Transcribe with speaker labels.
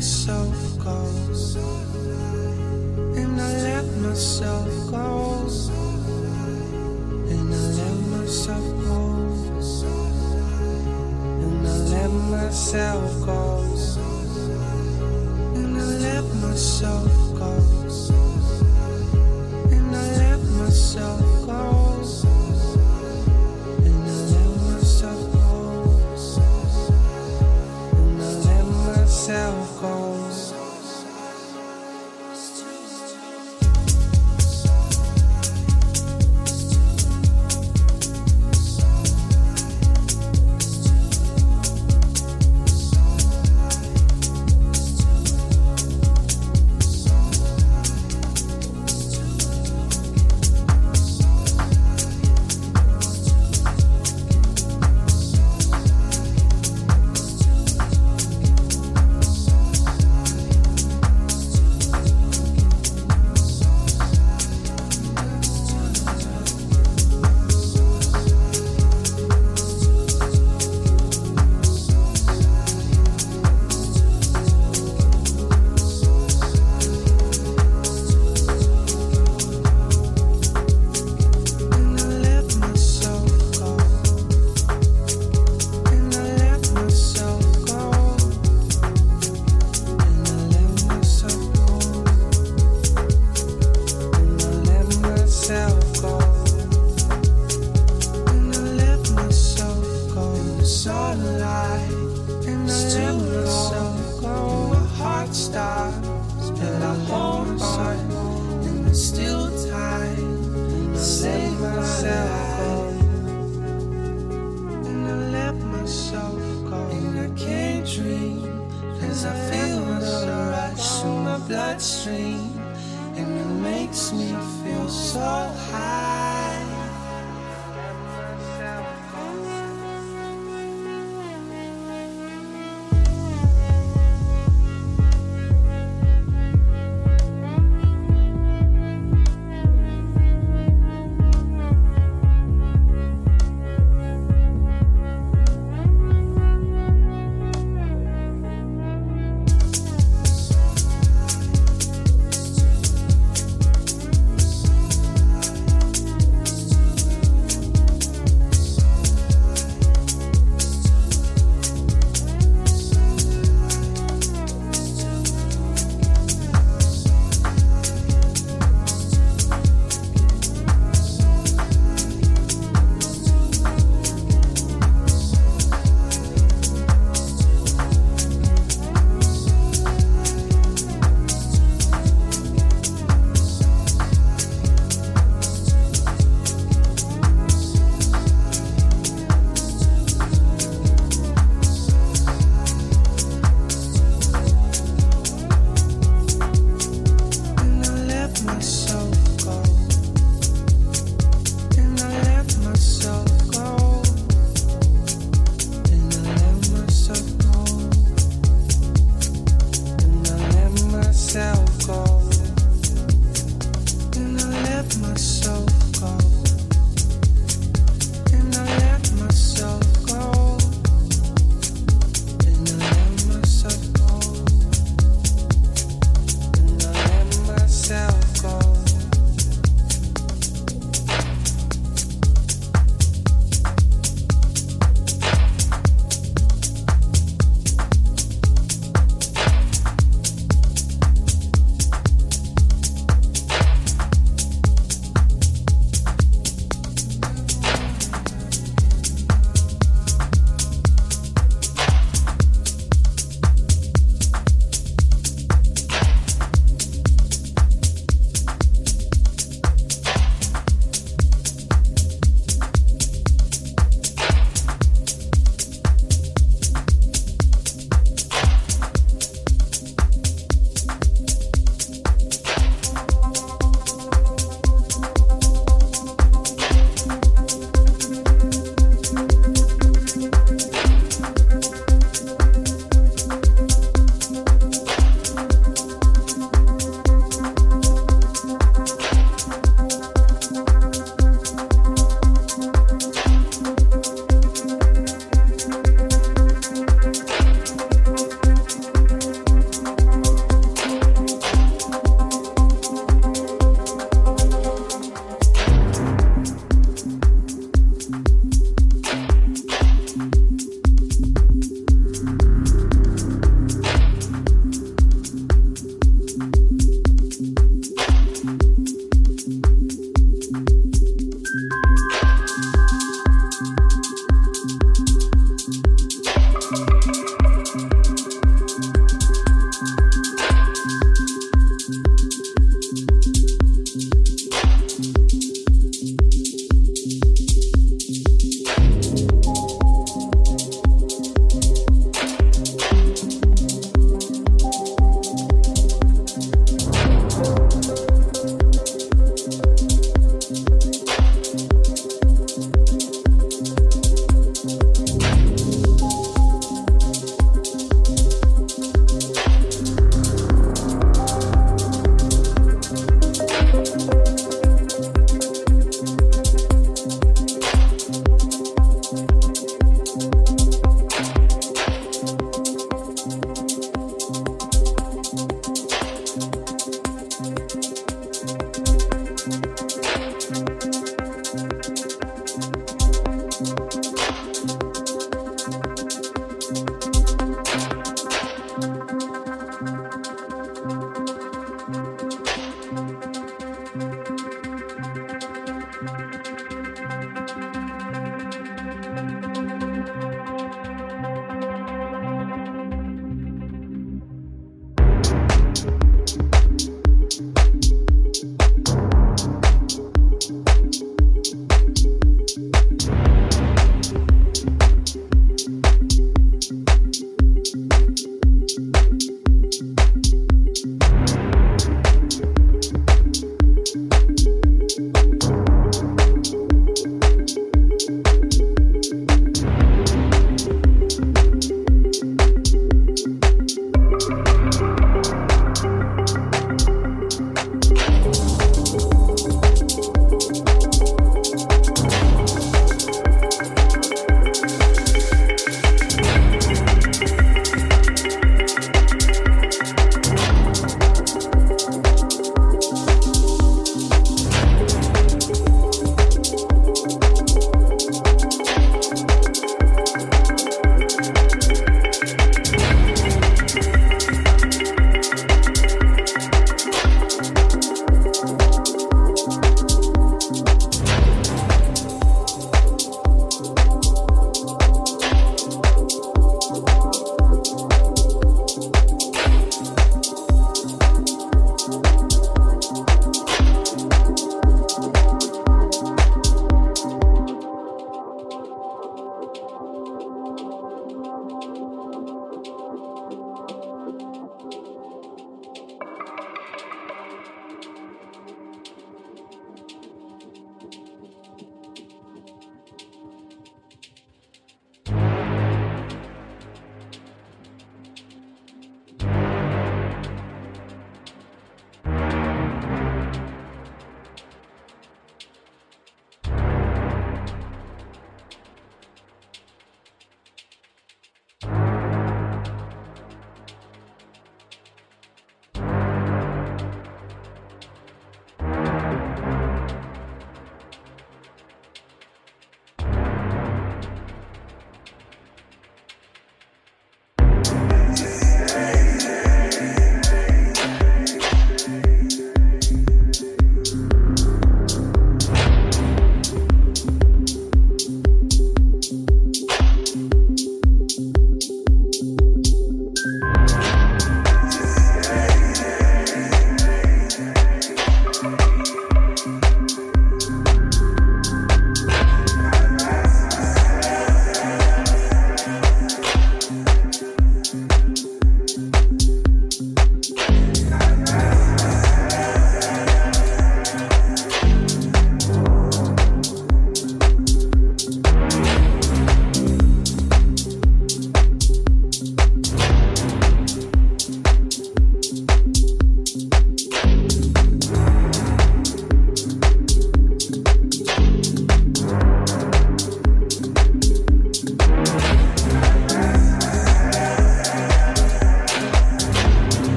Speaker 1: myself go. And I let myself go. And I let myself go. And I let myself go. And I let myself go.